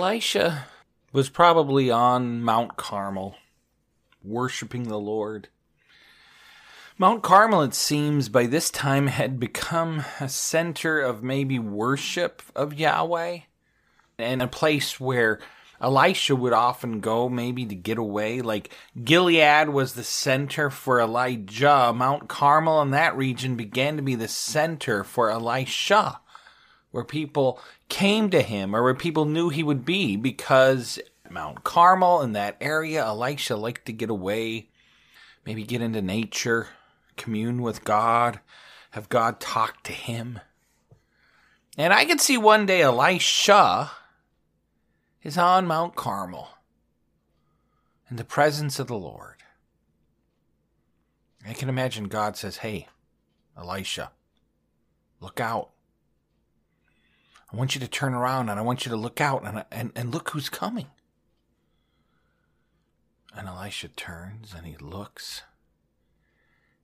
Elisha was probably on Mount Carmel, worshiping the Lord. Mount Carmel, it seems, by this time had become a center of maybe worship of Yahweh and a place where Elisha would often go, maybe to get away. Like Gilead was the center for Elijah. Mount Carmel in that region began to be the center for Elisha where people came to him or where people knew he would be because Mount Carmel in that area, Elisha liked to get away, maybe get into nature, commune with God, have God talk to him. And I could see one day Elisha is on Mount Carmel in the presence of the Lord. I can imagine God says, Hey, Elisha, look out. I want you to turn around and I want you to look out and, and, and look who's coming. And Elisha turns and he looks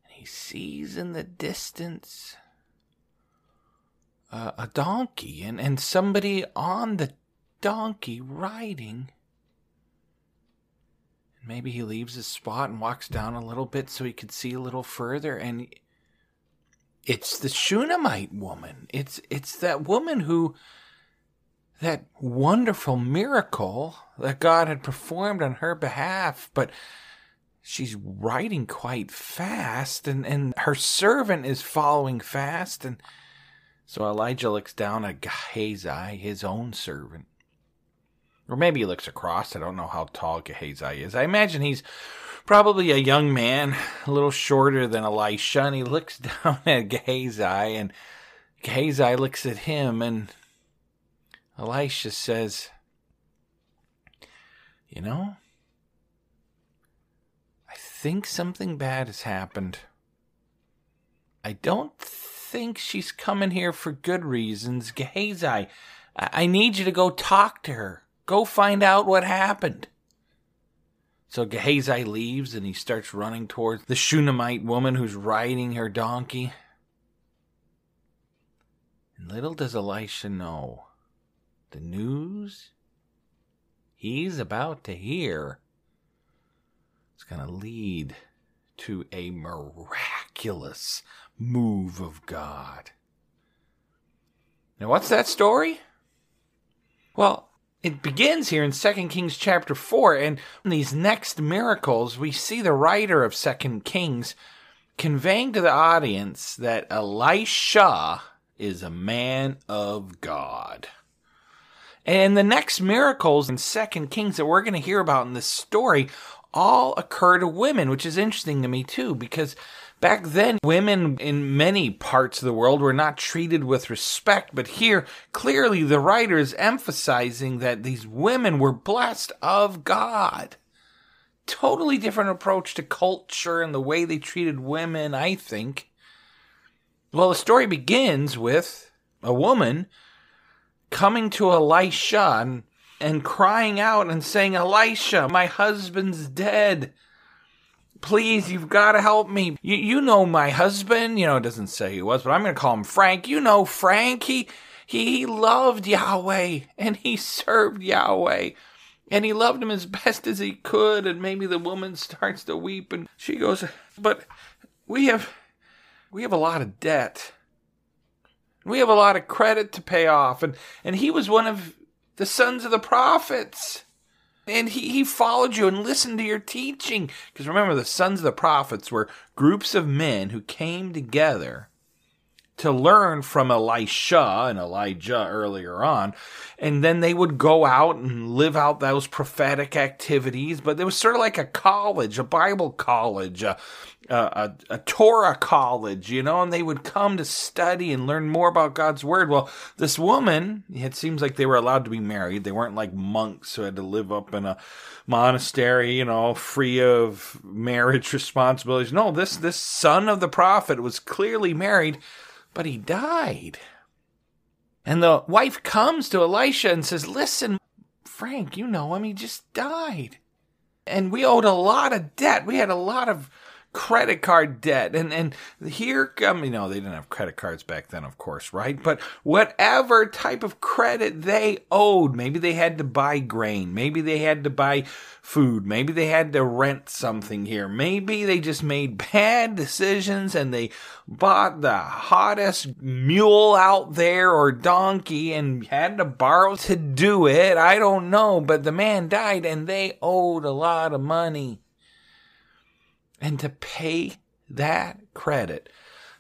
and he sees in the distance uh, a donkey and, and somebody on the donkey riding. And maybe he leaves his spot and walks down a little bit so he could see a little further and it's the Shunammite woman. It's it's that woman who that wonderful miracle that God had performed on her behalf, but she's riding quite fast and, and her servant is following fast and so Elijah looks down at Gehazi, his own servant. Or maybe he looks across. I don't know how tall Gehazi is. I imagine he's probably a young man, a little shorter than Elisha, and he looks down at Gehazi, and Gehazi looks at him, and Elisha says, You know, I think something bad has happened. I don't think she's coming here for good reasons. Gehazi, I, I need you to go talk to her. Go find out what happened. So Gehazi leaves and he starts running towards the Shunammite woman who's riding her donkey. And little does Elisha know the news he's about to hear is going to lead to a miraculous move of God. Now, what's that story? Well, it begins here in 2 Kings chapter 4 and in these next miracles we see the writer of 2 Kings conveying to the audience that Elisha is a man of God. And the next miracles in 2 Kings that we're going to hear about in this story all occur to women, which is interesting to me too because Back then, women in many parts of the world were not treated with respect, but here, clearly, the writer is emphasizing that these women were blessed of God. Totally different approach to culture and the way they treated women, I think. Well, the story begins with a woman coming to Elisha, and and crying out and saying, Elisha, my husband's dead. Please, you've got to help me. You, you know my husband. You know, it doesn't say he was, but I'm going to call him Frank. You know Frank. He, he loved Yahweh and he served Yahweh and he loved him as best as he could. And maybe the woman starts to weep and she goes, But we have, we have a lot of debt. We have a lot of credit to pay off. And, and he was one of the sons of the prophets. And he, he followed you and listened to your teaching. Because remember, the sons of the prophets were groups of men who came together to learn from Elisha and Elijah earlier on. And then they would go out and live out those prophetic activities. But it was sort of like a college, a Bible college, a, a, a, Torah college, you know, and they would come to study and learn more about God's word. Well, this woman, it seems like they were allowed to be married. They weren't like monks who had to live up in a monastery, you know, free of marriage responsibilities. No, this, this son of the prophet was clearly married but he died. And the wife comes to Elisha and says, Listen, Frank, you know him, he just died. And we owed a lot of debt. We had a lot of credit card debt. And, and here come, you know, they didn't have credit cards back then, of course, right? But whatever type of credit they owed, maybe they had to buy grain, maybe they had to buy food, maybe they had to rent something here, maybe they just made bad decisions and they bought the hottest mule out there or donkey and had to borrow to do it. I don't know, but the man died and they owed a lot of money and to pay that credit.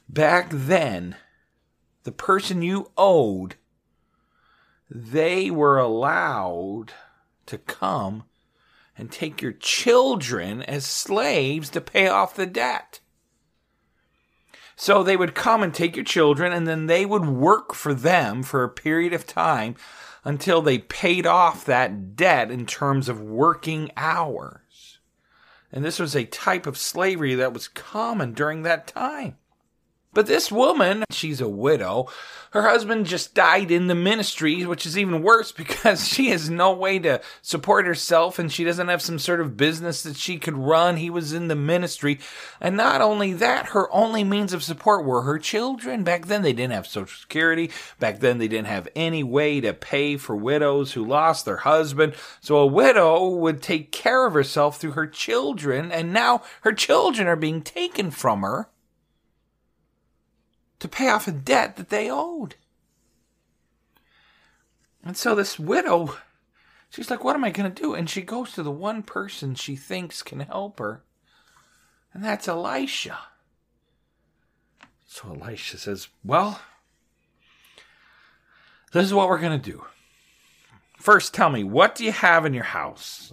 Back then, the person you owed, they were allowed to come and take your children as slaves to pay off the debt. So they would come and take your children, and then they would work for them for a period of time until they paid off that debt in terms of working hours. And this was a type of slavery that was common during that time. But this woman, she's a widow. Her husband just died in the ministry, which is even worse because she has no way to support herself and she doesn't have some sort of business that she could run. He was in the ministry. And not only that, her only means of support were her children. Back then, they didn't have Social Security. Back then, they didn't have any way to pay for widows who lost their husband. So a widow would take care of herself through her children. And now her children are being taken from her to pay off a debt that they owed. And so this widow, she's like, What am I going to do? And she goes to the one person she thinks can help her, and that's Elisha. So Elisha says, Well, this is what we're going to do. First, tell me, what do you have in your house?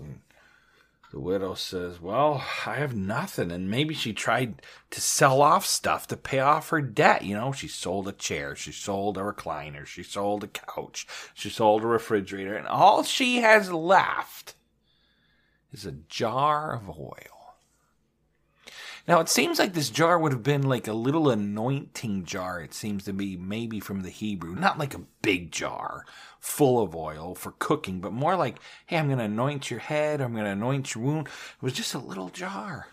The widow says, Well, I have nothing. And maybe she tried to sell off stuff to pay off her debt. You know, she sold a chair, she sold a recliner, she sold a couch, she sold a refrigerator, and all she has left is a jar of oil. Now, it seems like this jar would have been like a little anointing jar, it seems to be maybe from the Hebrew, not like a big jar full of oil for cooking, but more like, hey, I'm going to anoint your head, I'm going to anoint your wound. It was just a little jar.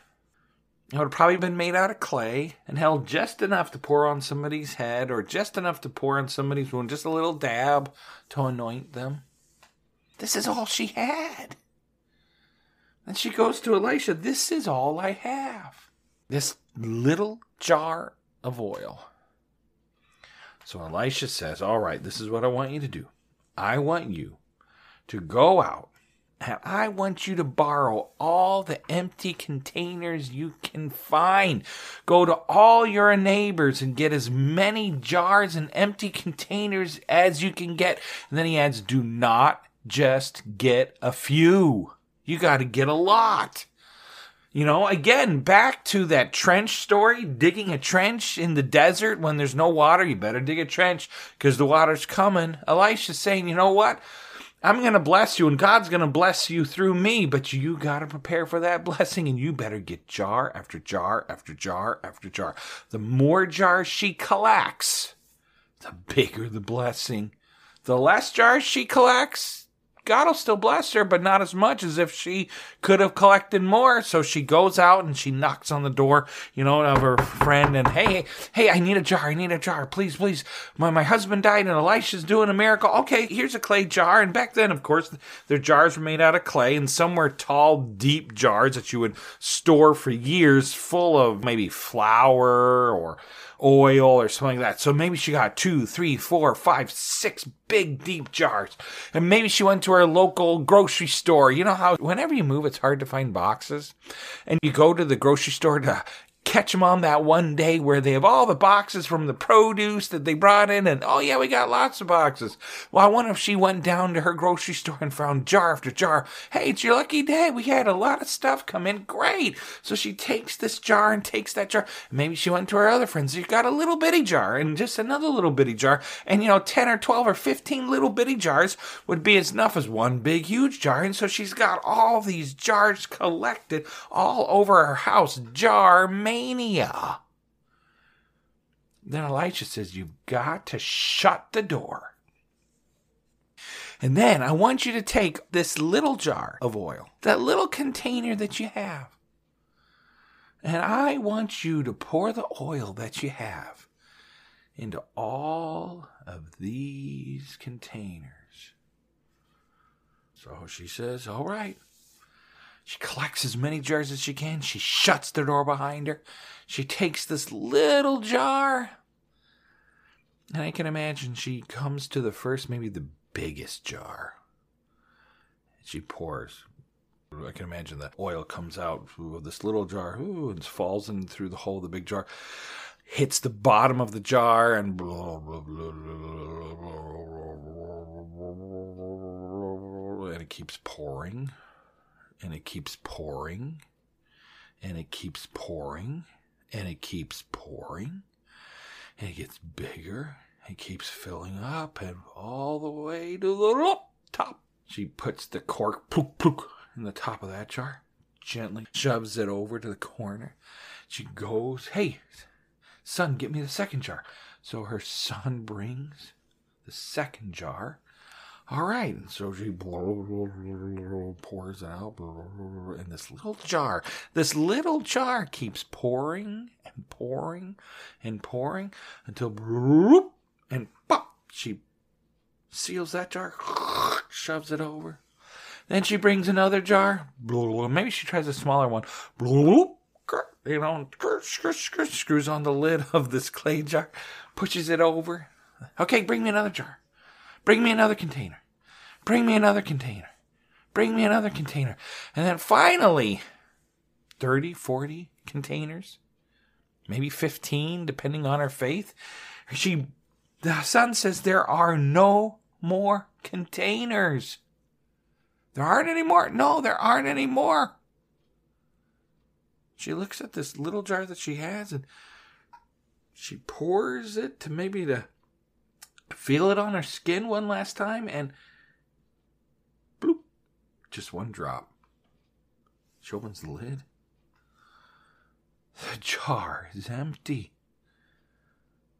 It would have probably been made out of clay and held just enough to pour on somebody's head or just enough to pour on somebody's wound, just a little dab to anoint them. This is all she had. And she goes to Elisha, This is all I have. This little jar of oil. So Elisha says, All right, this is what I want you to do. I want you to go out and I want you to borrow all the empty containers you can find. Go to all your neighbors and get as many jars and empty containers as you can get. And then he adds, do not just get a few. You got to get a lot. You know, again, back to that trench story, digging a trench in the desert when there's no water. You better dig a trench because the water's coming. Elisha's saying, you know what? I'm going to bless you and God's going to bless you through me, but you got to prepare for that blessing and you better get jar after jar after jar after jar. The more jars she collects, the bigger the blessing. The less jars she collects, God will still bless her, but not as much as if she could have collected more. So she goes out and she knocks on the door, you know, of her friend and hey, hey, I need a jar. I need a jar. Please, please. My, my husband died and Elisha's doing a miracle. Okay, here's a clay jar. And back then, of course, their jars were made out of clay and some were tall, deep jars that you would store for years full of maybe flour or oil or something like that. So maybe she got two, three, four, five, six big deep jars. And maybe she went to her local grocery store. You know how whenever you move, it's hard to find boxes. And you go to the grocery store to catch them on that one day where they have all the boxes from the produce that they brought in and oh yeah we got lots of boxes. Well i wonder if she went down to her grocery store and found jar after jar. Hey it's your lucky day. We had a lot of stuff come in. Great. So she takes this jar and takes that jar. Maybe she went to her other friends. She got a little bitty jar and just another little bitty jar. And you know 10 or 12 or 15 little bitty jars would be as enough as one big huge jar. And so she's got all these jars collected all over her house jar mania. Then Elisha says, You've got to shut the door. And then I want you to take this little jar of oil, that little container that you have, and I want you to pour the oil that you have into all of these containers. So she says, All right. She collects as many jars as she can. She shuts the door behind her. She takes this little jar. And I can imagine she comes to the first, maybe the biggest jar. She pours. I can imagine the oil comes out of this little jar ooh, and falls in through the hole of the big jar, hits the bottom of the jar, and blah, blah, blah, and it keeps pouring and it keeps pouring and it keeps pouring and it keeps pouring and it gets bigger and keeps filling up and all the way to the top. She puts the cork pook, pook, in the top of that jar, gently shoves it over to the corner. She goes, Hey, son, get me the second jar. So her son brings the second jar all right. So she pours it out in this little jar. This little jar keeps pouring and pouring and pouring until and pop, she seals that jar, shoves it over. Then she brings another jar. Maybe she tries a smaller one. You know, screws on the lid of this clay jar, pushes it over. Okay, bring me another jar. Bring me another container. Bring me another container. Bring me another container. And then finally, 30, 40 containers, maybe 15, depending on her faith. She, the son says, there are no more containers. There aren't any more. No, there aren't any more. She looks at this little jar that she has and she pours it to maybe to feel it on her skin one last time and bloop, just one drop. She opens the lid. The jar is empty.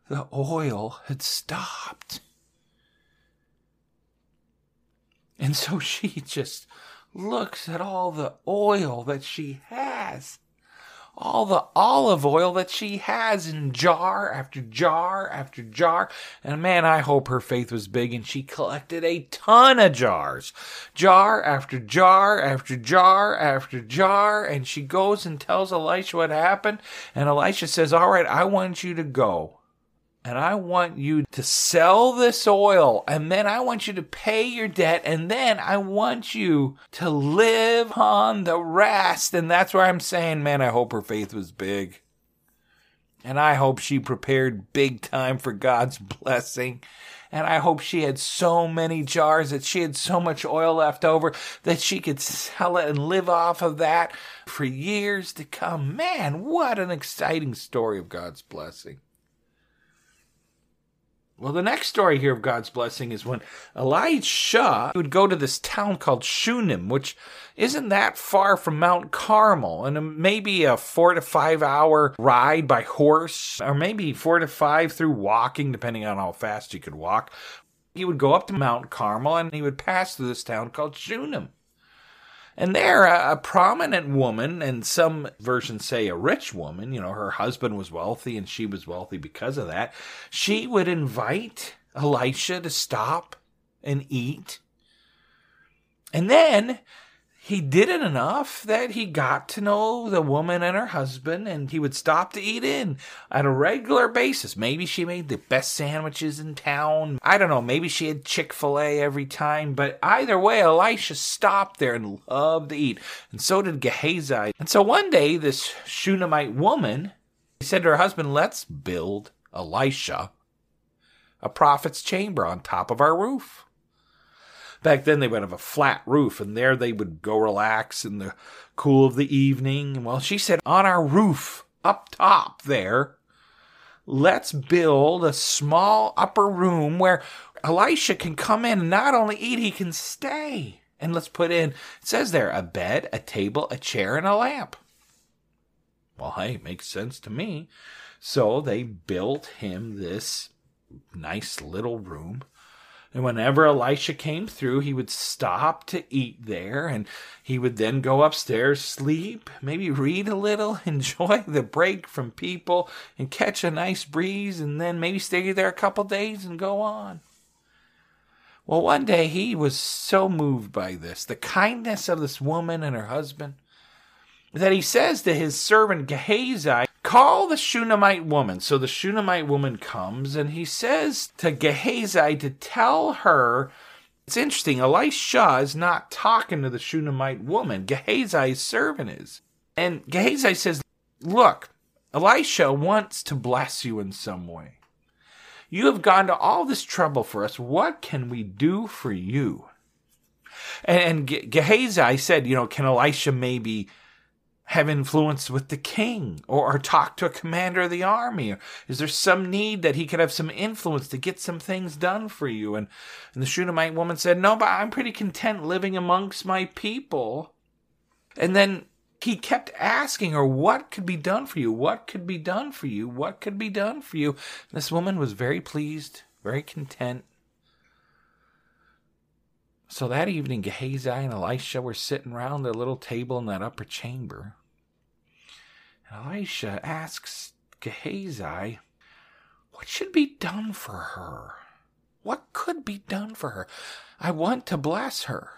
The oil had stopped. And so she just looks at all the oil that she has all the olive oil that she has in jar after jar after jar. And man, I hope her faith was big and she collected a ton of jars. Jar after jar after jar after jar. And she goes and tells Elisha what happened. And Elisha says, All right, I want you to go and I want you to sell this oil, and then I want you to pay your debt, and then I want you to live on the rest. And that's where I'm saying, man, I hope her faith was big. And I hope she prepared big time for God's blessing. And I hope she had so many jars that she had so much oil left over that she could sell it and live off of that for years to come. Man, what an exciting story of God's blessing. Well, the next story here of God's blessing is when Elisha would go to this town called Shunem, which isn't that far from Mount Carmel, and maybe a four to five hour ride by horse, or maybe four to five through walking, depending on how fast you could walk. he would go up to Mount Carmel and he would pass through this town called Shunem. And there, a, prominent woman, and some versions say a rich woman, you know, her husband was wealthy and she was wealthy because of that, she would invite Elisha to stop and eat. And then he did it enough that he got to know the woman and her husband, and he would stop to eat in at a regular basis. Maybe she made the best sandwiches in town. I don't know. Maybe she had Chick fil A every time. But either way, Elisha stopped there and loved to eat. And so did Gehazi. And so one day, this Shunammite woman said to her husband, Let's build Elisha a prophet's chamber on top of our roof. Back then, they would have a flat roof, and there they would go relax in the cool of the evening. Well, she said, on our roof, up top there, let's build a small upper room where Elisha can come in and not only eat, he can stay. And let's put in, it says there, a bed, a table, a chair, and a lamp. Well, hey, makes sense to me. So they built him this nice little room and whenever Elisha came through, he would stop to eat there, and he would then go upstairs, sleep, maybe read a little, enjoy the break from people, and catch a nice breeze, and then maybe stay there a couple days and go on. Well, one day he was so moved by this, the kindness of this woman and her husband, that he says to his servant Gehazi, Call the Shunammite woman. So the Shunammite woman comes and he says to Gehazi to tell her. It's interesting, Elisha is not talking to the Shunammite woman. Gehazi's servant is. And Gehazi says, Look, Elisha wants to bless you in some way. You have gone to all this trouble for us. What can we do for you? And, Gehazi said, You know, can Elisha maybe have influence with the king or, or, talk to a commander of the army? Is there some need that he could have some influence to get some things done for you? And, and the Shunammite woman said, No, but I'm pretty content living amongst my people. And then he kept asking her, What could be done for you? What could be done for you? What could be done for you? And this woman was very pleased, very content. So that evening, Gehazi and Elisha were sitting round their little table in that upper chamber. Elisha asks Gehazi, What should be done for her? What could be done for her? I want to bless her.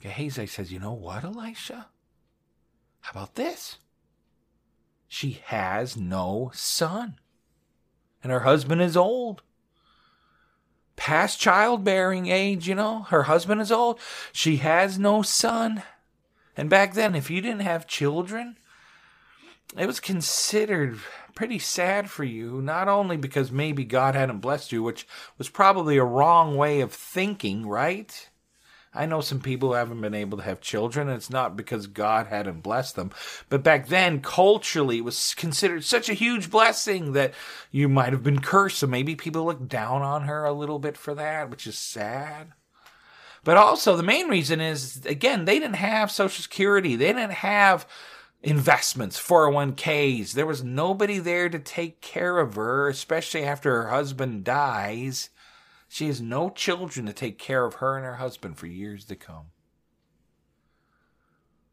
Gehazi says, You know what, Elisha? How about this? She has no son, and her husband is old. Past childbearing age, you know, her husband is old. She has no son. And back then, if you didn't have children, it was considered pretty sad for you, not only because maybe God hadn't blessed you, which was probably a wrong way of thinking, right? I know some people who haven't been able to have children, and it's not because God hadn't blessed them. But back then, culturally, it was considered such a huge blessing that you might have been cursed. So maybe people looked down on her a little bit for that, which is sad. But also, the main reason is, again, they didn't have Social Security. They didn't have investments, 401ks. There was nobody there to take care of her, especially after her husband dies. She has no children to take care of her and her husband for years to come.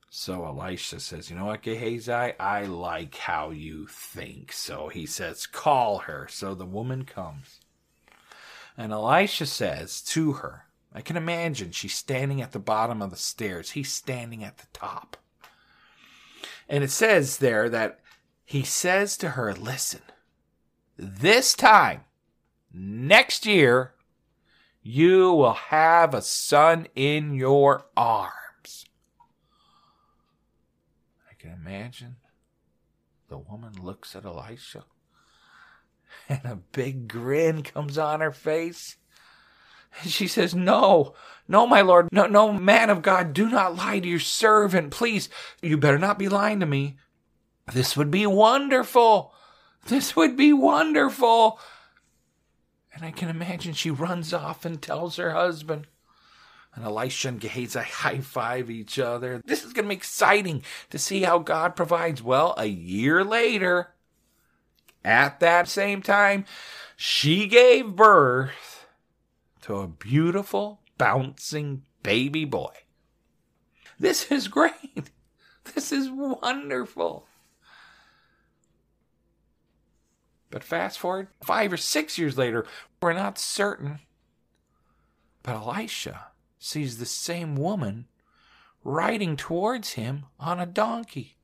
So Elisha says, You know what, Gehazi? I like how you think. So he says, Call her. So the woman comes. And Elisha says to her, I can imagine she's standing at the bottom of the stairs. He's standing at the top. And it says there that he says to her, Listen, this time, next year, you will have a son in your arms. I can imagine the woman looks at Elisha and a big grin comes on her face. And she says, No, no, my lord, no, no, man of God, do not lie to your servant. Please, you better not be lying to me. This would be wonderful. This would be wonderful. And I can imagine she runs off and tells her husband. And Elisha and Gehazi high five each other. This is going to be exciting to see how God provides. Well, a year later, at that same time, she gave birth to a beautiful, bouncing baby boy. This is great. This is wonderful. But fast forward five or six years later, we're not certain. But Elisha sees the same woman riding towards him on a donkey,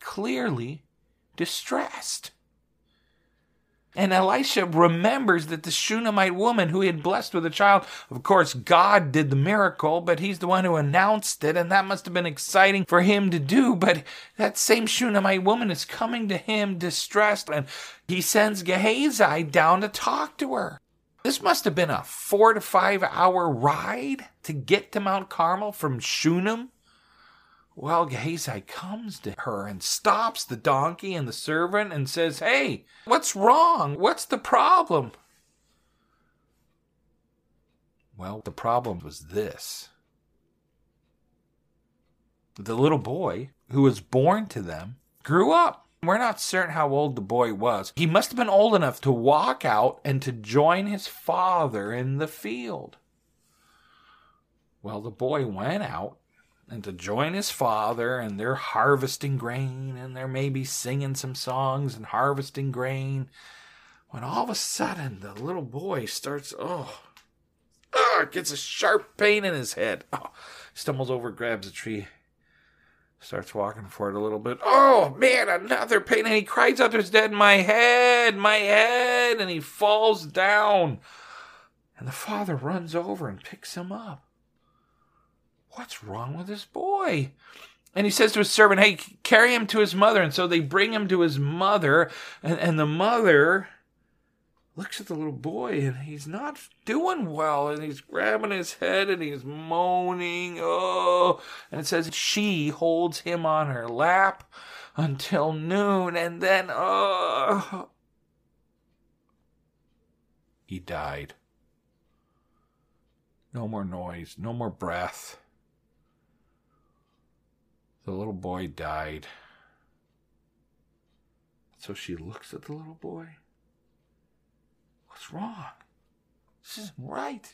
clearly distressed. And Elisha remembers that the Shunammite woman who he had blessed with a child, of course, God did the miracle, but he's the one who announced it, and that must have been exciting for him to do. But that same Shunammite woman is coming to him distressed, and he sends Gehazi down to talk to her. This must have been a four to five hour ride to get to Mount Carmel from Shunem. Well, Gehazi comes to her and stops the donkey and the servant and says, Hey, what's wrong? What's the problem? Well, the problem was this the little boy who was born to them grew up. We're not certain how old the boy was. He must have been old enough to walk out and to join his father in the field. Well, the boy went out and to join his father, and they're harvesting grain, and they're maybe singing some songs and harvesting grain. When all of a sudden the little boy starts, oh, oh gets a sharp pain in his head. Oh, stumbles over, grabs a tree, starts walking for it a little bit. Oh man, another pain, and he cries out to his dad, "My head, my head!" And he falls down, and the father runs over and picks him up. What's wrong with this boy? And he says to his servant, Hey, carry him to his mother. And so they bring him to his mother, and, and the mother looks at the little boy and he's not doing well and he's grabbing his head and he's moaning oh and it says she holds him on her lap until noon and then oh he died no more noise no more breath the little boy died. So she looks at the little boy. What's wrong? This isn't right.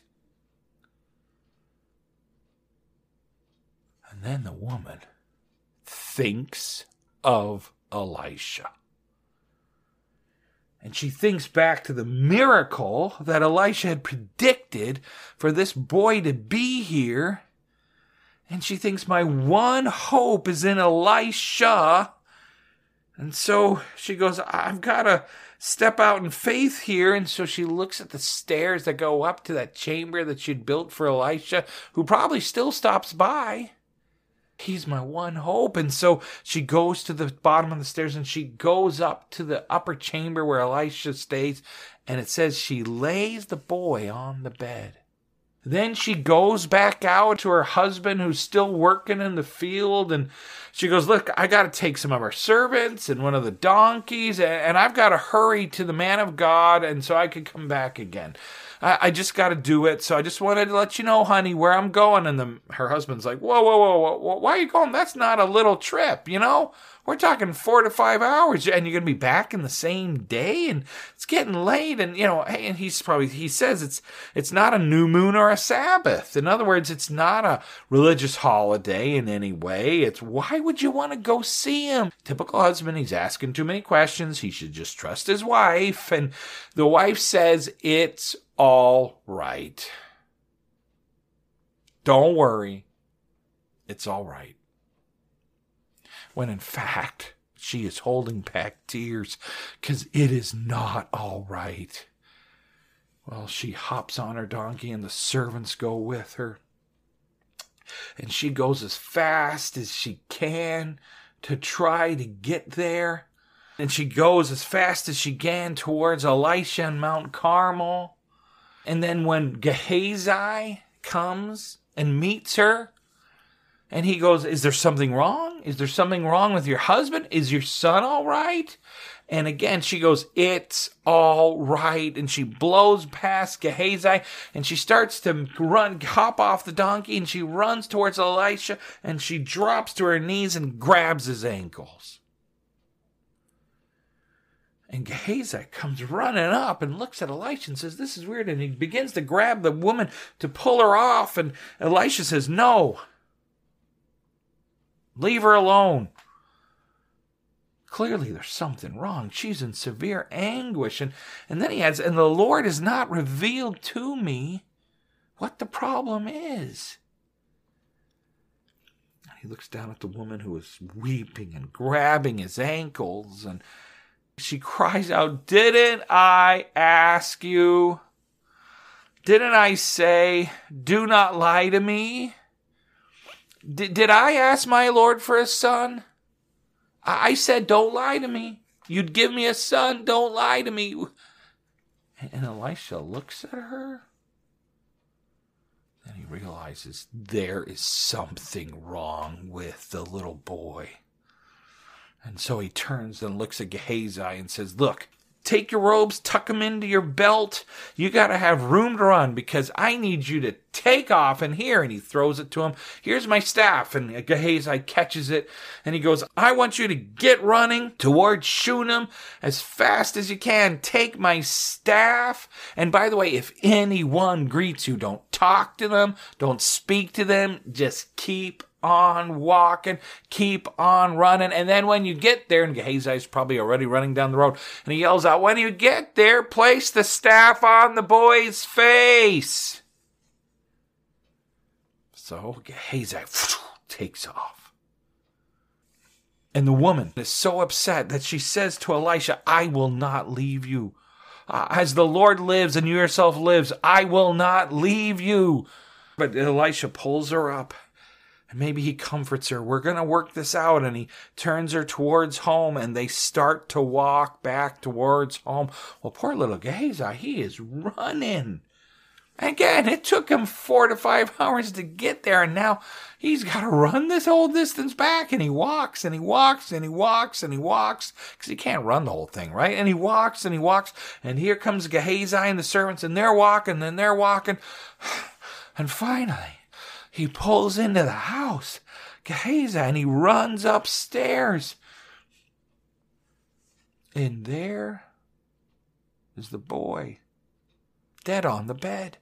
And then the woman thinks of Elisha. And she thinks back to the miracle that Elisha had predicted for this boy to be here and she thinks my one hope is in Elisha. And so she goes, I've got to step out in faith here. And so she looks at the stairs that go up to that chamber that she'd built for Elisha, who probably still stops by. He's my one hope. And so she goes to the bottom of the stairs and she goes up to the upper chamber where Elisha stays. And it says she lays the boy on the bed. Then she goes back out to her husband who's still working in the field and she goes, Look, I got to take some of our servants and one of the donkeys and I've got to hurry to the man of God and so I could come back again. I, I just got to do it. So I just wanted to let you know, honey, where I'm going. And the, her husband's like, Whoa, whoa, whoa, whoa, why are you going? That's not a little trip, you know? We're talking four to five hours, and you're going to be back in the same day, and it's getting late. And you know, and he's probably he says it's it's not a new moon or a Sabbath. In other words, it's not a religious holiday in any way. It's why would you want to go see him? Typical husband. He's asking too many questions. He should just trust his wife. And the wife says it's all right. Don't worry. It's all right when in fact she is holding back tears because it is not all right. Well, she hops on her donkey and the servants go with her. And she goes as fast as she can to try to get there. And she goes as fast as she can towards Elisha and Mount Carmel. And then when Gehazi comes and meets her, and he goes, Is there something wrong? Is there something wrong with your husband? Is your son all right? And again, she goes, It's all right. And she blows past Gehazi and she starts to run, hop off the donkey, and she runs towards Elisha and she drops to her knees and grabs his ankles. And Gehazi comes running up and looks at Elisha and says, This is weird. And he begins to grab the woman to pull her off. And Elisha says, No. Leave her alone. Clearly, there's something wrong. She's in severe anguish. And, and then he adds, And the Lord has not revealed to me what the problem is. And he looks down at the woman who is weeping and grabbing his ankles and she cries out, Didn't I ask you? Didn't I say, Do not lie to me? D- did I ask my Lord for a son? I-, I said, Don't lie to me. You'd give me a son. Don't lie to me. And Elisha looks at her. Then he realizes there is something wrong with the little boy. And so he turns and looks at Gehazi and says, Look, take your robes, tuck them into your belt. You got to have room to run because I need you to take off. And here, and he throws it to him. Here's my staff. And Gehazi catches it and he goes, I want you to get running towards Shunem as fast as you can. Take my staff. And by the way, if anyone greets you, don't talk to them. Don't speak to them. Just keep on walking, keep on running. And then when you get there, and Gehazi's probably already running down the road, and he yells out, When you get there, place the staff on the boy's face. So Gehazi takes off. And the woman is so upset that she says to Elisha, I will not leave you. As the Lord lives and you yourself lives, I will not leave you. But Elisha pulls her up and maybe he comforts her. We're going to work this out. And he turns her towards home and they start to walk back towards home. Well, poor little Gehazi, he is running. Again, it took him four to five hours to get there, and now he's got to run this whole distance back. And he walks and he walks and he walks and he walks because he can't run the whole thing, right? And he walks and he walks, and here comes Gehazi and the servants, and they're walking and they're walking. And finally, he pulls into the house, Gehazi, and he runs upstairs. And there is the boy, dead on the bed.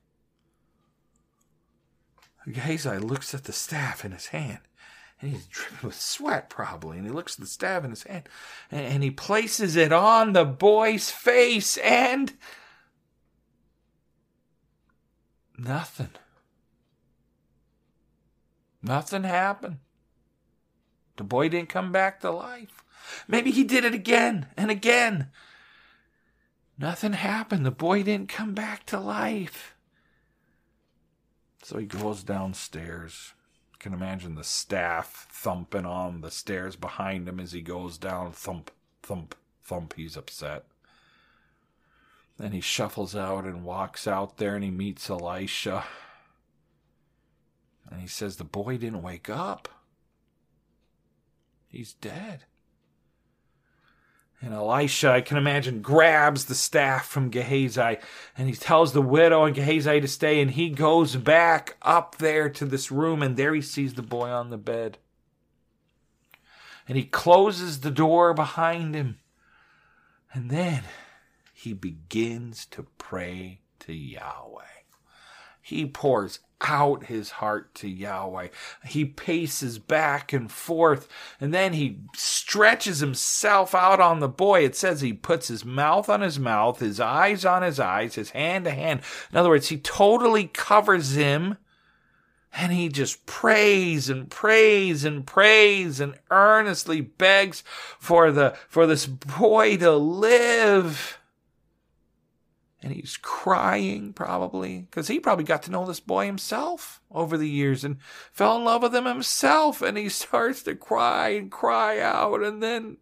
Gehazi looks at the staff in his hand, and he's dripping with sweat probably, and he looks at the staff in his hand, and he places it on the boy's face, and nothing. Nothing happened. The boy didn't come back to life. Maybe he did it again and again. Nothing happened. The boy didn't come back to life. So he goes downstairs. You can imagine the staff thumping on the stairs behind him as he goes down. Thump, thump, thump. He's upset. Then he shuffles out and walks out there and he meets Elisha. And he says, The boy didn't wake up. He's dead. And Elisha, I can imagine, grabs the staff from Gehazi and he tells the widow and Gehazi to stay. And he goes back up there to this room and there he sees the boy on the bed. And he closes the door behind him. And then he begins to pray to Yahweh. He pours out his heart to Yahweh. He paces back and forth, and then he stretches himself out on the boy. It says he puts his mouth on his mouth, his eyes on his eyes, his hand to hand. In other words, he totally covers him. And he just prays and prays and prays and earnestly begs for the, for this boy to live and he's crying probably because he probably got to know this boy himself over the years and fell in love with him himself. And he starts to cry and cry out and then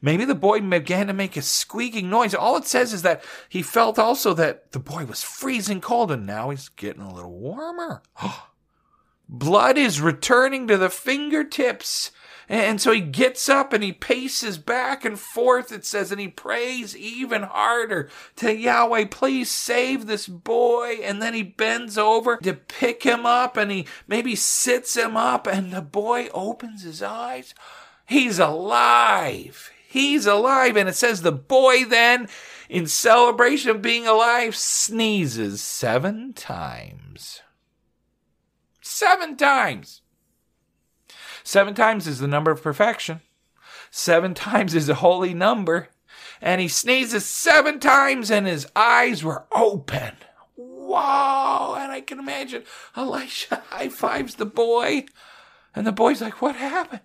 maybe the boy began to make a squeaking noise. All it says is that he felt also that the boy was freezing cold and now he's getting a little warmer. Blood is returning to the fingertips and so he gets up and he paces back and forth, it says, and he prays even harder to Yahweh, please save this boy. And then he bends over to pick him up and he maybe sits him up, and the boy opens his eyes He's alive. He's alive. And it says the boy then, in celebration of being alive, sneezes seven times. Seven times. Seven times is the number of perfection. Seven times is a holy number. And he sneezes seven times and his eyes were open. Whoa! And I can imagine Elisha high fives the boy. And the boy's like, What happened?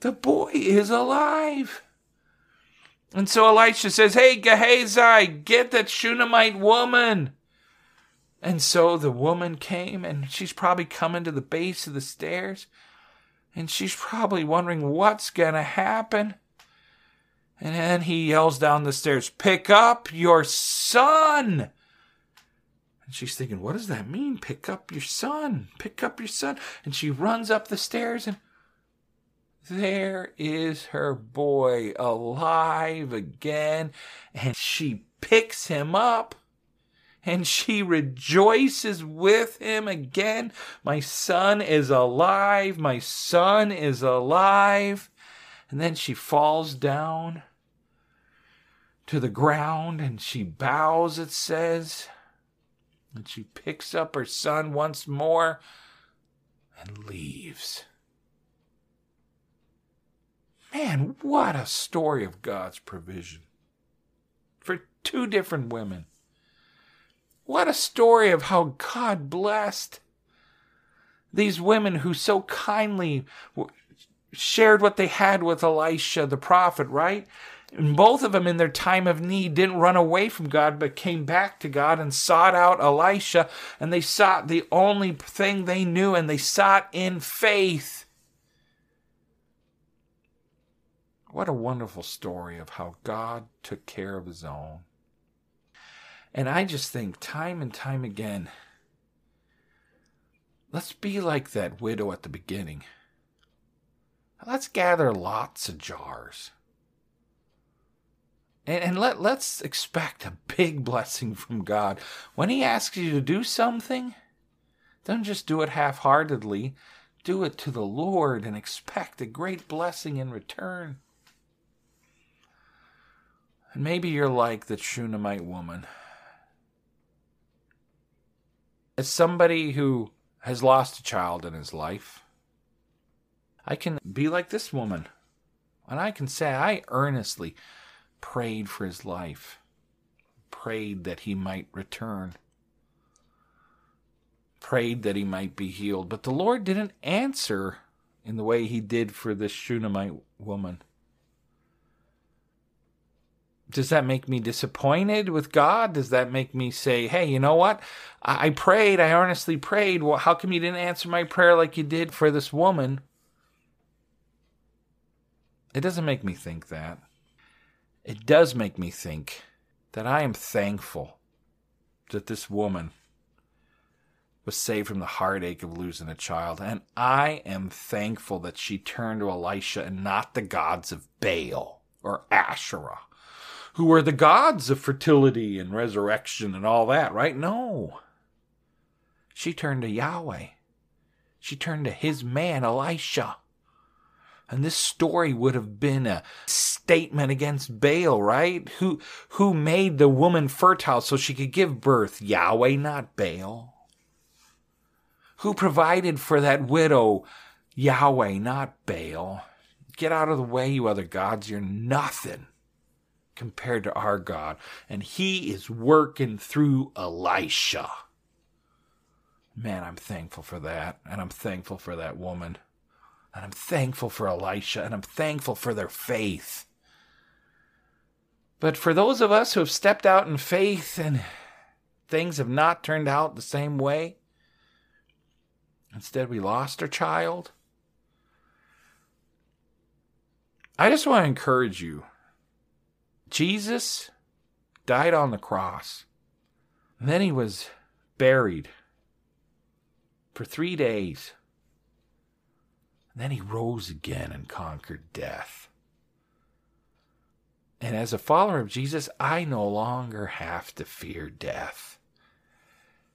The boy is alive. And so Elisha says, Hey, Gehazi, get that Shunammite woman. And so the woman came, and she's probably coming to the base of the stairs, and she's probably wondering what's going to happen. And then he yells down the stairs, Pick up your son. And she's thinking, What does that mean? Pick up your son. Pick up your son. And she runs up the stairs, and there is her boy alive again. And she picks him up and she rejoices with him again. My son is alive. My son is alive. And then she falls down to the ground and she bows, it says. And she picks up her son once more and leaves. Man, what a story of God's provision for two different women. What a story of how God blessed these women who so kindly shared what they had with Elisha the prophet, right? And both of them, in their time of need, didn't run away from God, but came back to God and sought out Elisha. And they sought the only thing they knew, and they sought in faith. What a wonderful story of how God took care of his own. And I just think time and time again, let's be like that widow at the beginning. Let's gather lots of jars. And, and let, let's expect a big blessing from God. When He asks you to do something, don't just do it half heartedly. Do it to the Lord and expect a great blessing in return. And maybe you're like the Shunammite woman as somebody who has lost a child in his life, I can be like this woman. And I can say I earnestly prayed for his life, prayed that he might return, prayed that he might be healed. But the Lord didn't answer in the way he did for this Shunammite woman does that make me disappointed with God? Does that make me say, hey, you know what? I, I prayed, I earnestly prayed. Well, how come you didn't answer my prayer like you did for this woman? It doesn't make me think that. It does make me think that I am thankful that this woman was saved from the heartache of losing a child. And I am thankful that she turned to Elisha and not the gods of Baal or Asherah who were the gods of fertility and resurrection and all that, right? No. She turned to Yahweh. She turned to his man, Elisha. And this story would have been a statement against Baal, right? Who, who made the woman fertile so she could give birth? Yahweh, not Baal. Who provided for that widow? Yahweh, not Baal. Get out of the way, you other gods. You're nothing compared to our God. And he is working through Elisha. Man, I'm thankful for that. And I'm thankful for that woman. And I'm thankful for Elisha. And I'm thankful for their faith. But for those of us who have stepped out in faith and things have not turned out the same way, instead we lost our child, I just want to encourage you Jesus died on the cross. Then he was buried for three days. Then he rose again and conquered death. And as a follower of Jesus, I no longer have to fear death.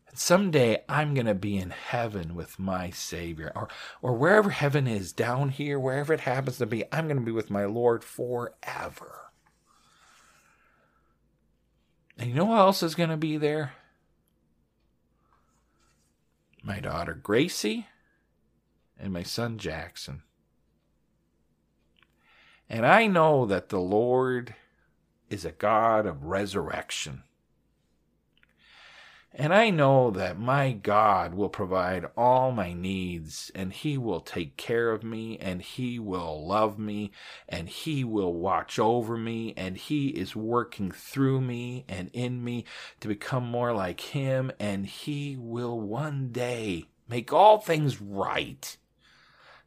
And someday I'm going to be in heaven with my Savior, or, or wherever heaven is, down here, wherever it happens to be, I'm going to be with my Lord forever. And you know who else is going to be there? My daughter Gracie and my son Jackson. And I know that the Lord is a God of resurrection. And I know that my God will provide all my needs and He will take care of me and He will love me and He will watch over me and He is working through me and in me to become more like Him and He will one day make all things right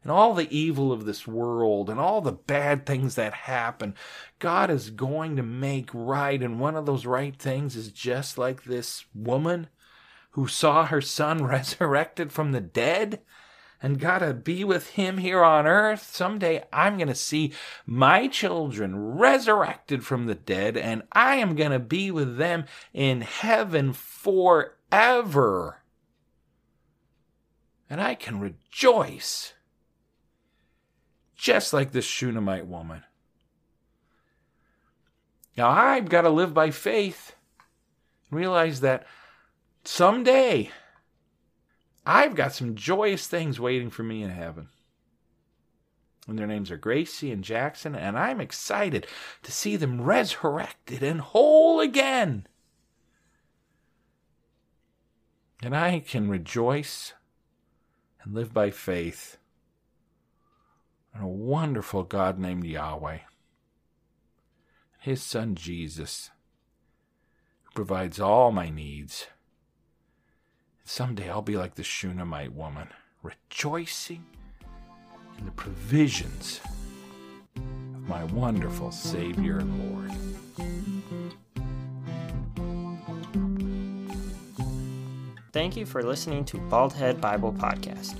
and all the evil of this world and all the bad things that happen, God is going to make right. And one of those right things is just like this woman who saw her son resurrected from the dead and got to be with him here on earth. Someday I'm going to see my children resurrected from the dead and I am going to be with them in heaven forever. And I can rejoice just like this Shunammite woman. Now I've got to live by faith. And realize that someday I've got some joyous things waiting for me in heaven. And their names are Gracie and Jackson, and I'm excited to see them resurrected and whole again. And I can rejoice and live by faith and a wonderful God named Yahweh, and His Son Jesus, who provides all my needs. And someday I'll be like the Shunammite woman, rejoicing in the provisions of my wonderful Savior and Lord. Thank you for listening to Baldhead Bible Podcast.